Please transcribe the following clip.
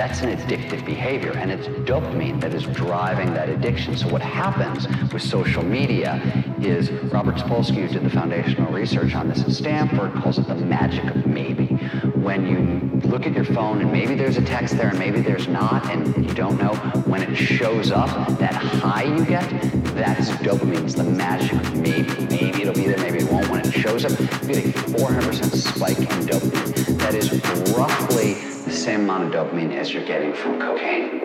That's an addictive behavior, and it's dopamine that is driving that addiction. So what happens with social media is Robert Sapolsky, who did the foundational research on this at Stanford, calls it the magic of maybe. When you look at your phone and maybe there's a text there and maybe there's not, and you don't know, when it shows up, that high you get, that's dopamine. It's the magic of maybe. Maybe it'll be there, maybe it won't. When it shows up, you get a 400% spike in dopamine. That is roughly same amount of dopamine as you're getting from cocaine.